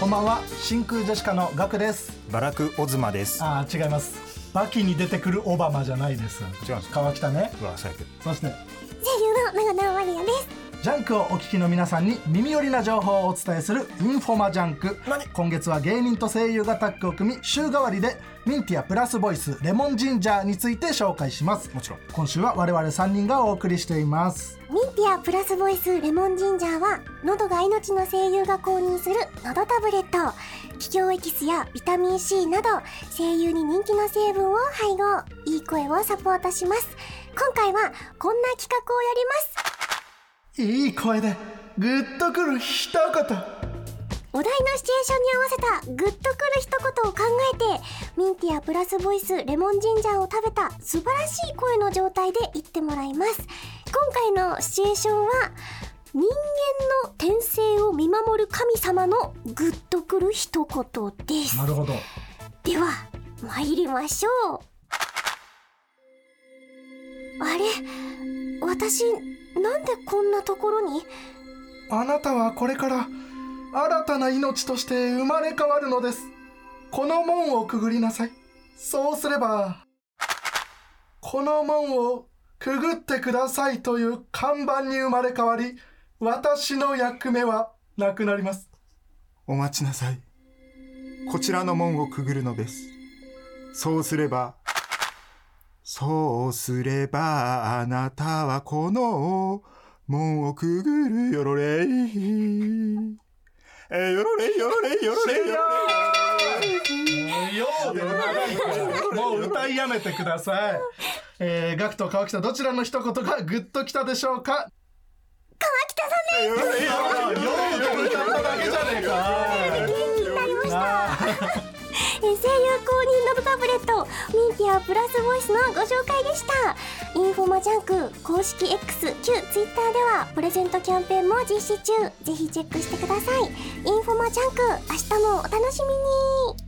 こんばんは真空ジェシカのガクです。バラクオズマです。あー違います。バキに出てくるオバマじゃないです。違うんですか？川北ね。うわ最悪。そして。声優の長縄まりあですジャンクをお聞きの皆さんに耳寄りな情報をお伝えするインフォマジャンク。今月は芸人と声優がタッグを組み週替わりでミンティアプラスボイスレモンジンジャーについて紹介します。もちろん今週は我々3人がお送りしています。ミンティアプラスボイスレモンジンジャーは喉が命の声優が公認する喉タブレット。気境エキスやビタミン C など声優に人気の成分を配合。いい声をサポートします。今回はこんな企画をやりますいい声でグッとくる一言。お題のシチュエーションに合わせたグッとくる一言を考えてミンティアプラスボイスレモンジンジャーを食べた素晴らしい声の状態で言ってもらいます。今回のシチュエーションは人間の転生を見守る神様のグッとくる一言です。なるほど。では参りましょう。あれ？私なんでこんなところに？あなたはこれから新たな命として生まれ変わるのです。この門をくぐりなさい。そうすれば、この門をくぐってくださいという看板に生まれ変わり、私の役目はなくなります。お待ちなさいこちらの門をくぐるのですそうすればそうすればあなたはこの門をくぐるよろれい。えよろれいよろれいよろれい。よろれい。もう歌いやめてください。えー、ガクと川北どちらの一言がグッときたでしょうか？川北さんですよろれいよろれいよう歌っただけじゃねえか。元気になりました。なあえー 声優公認のタブレットミンティアプラスボイスのご紹介でした。インフォマジャンク公式 X 旧 Twitter ではプレゼントキャンペーンも実施中。ぜひチェックしてください。インフォマジャンク明日もお楽しみに。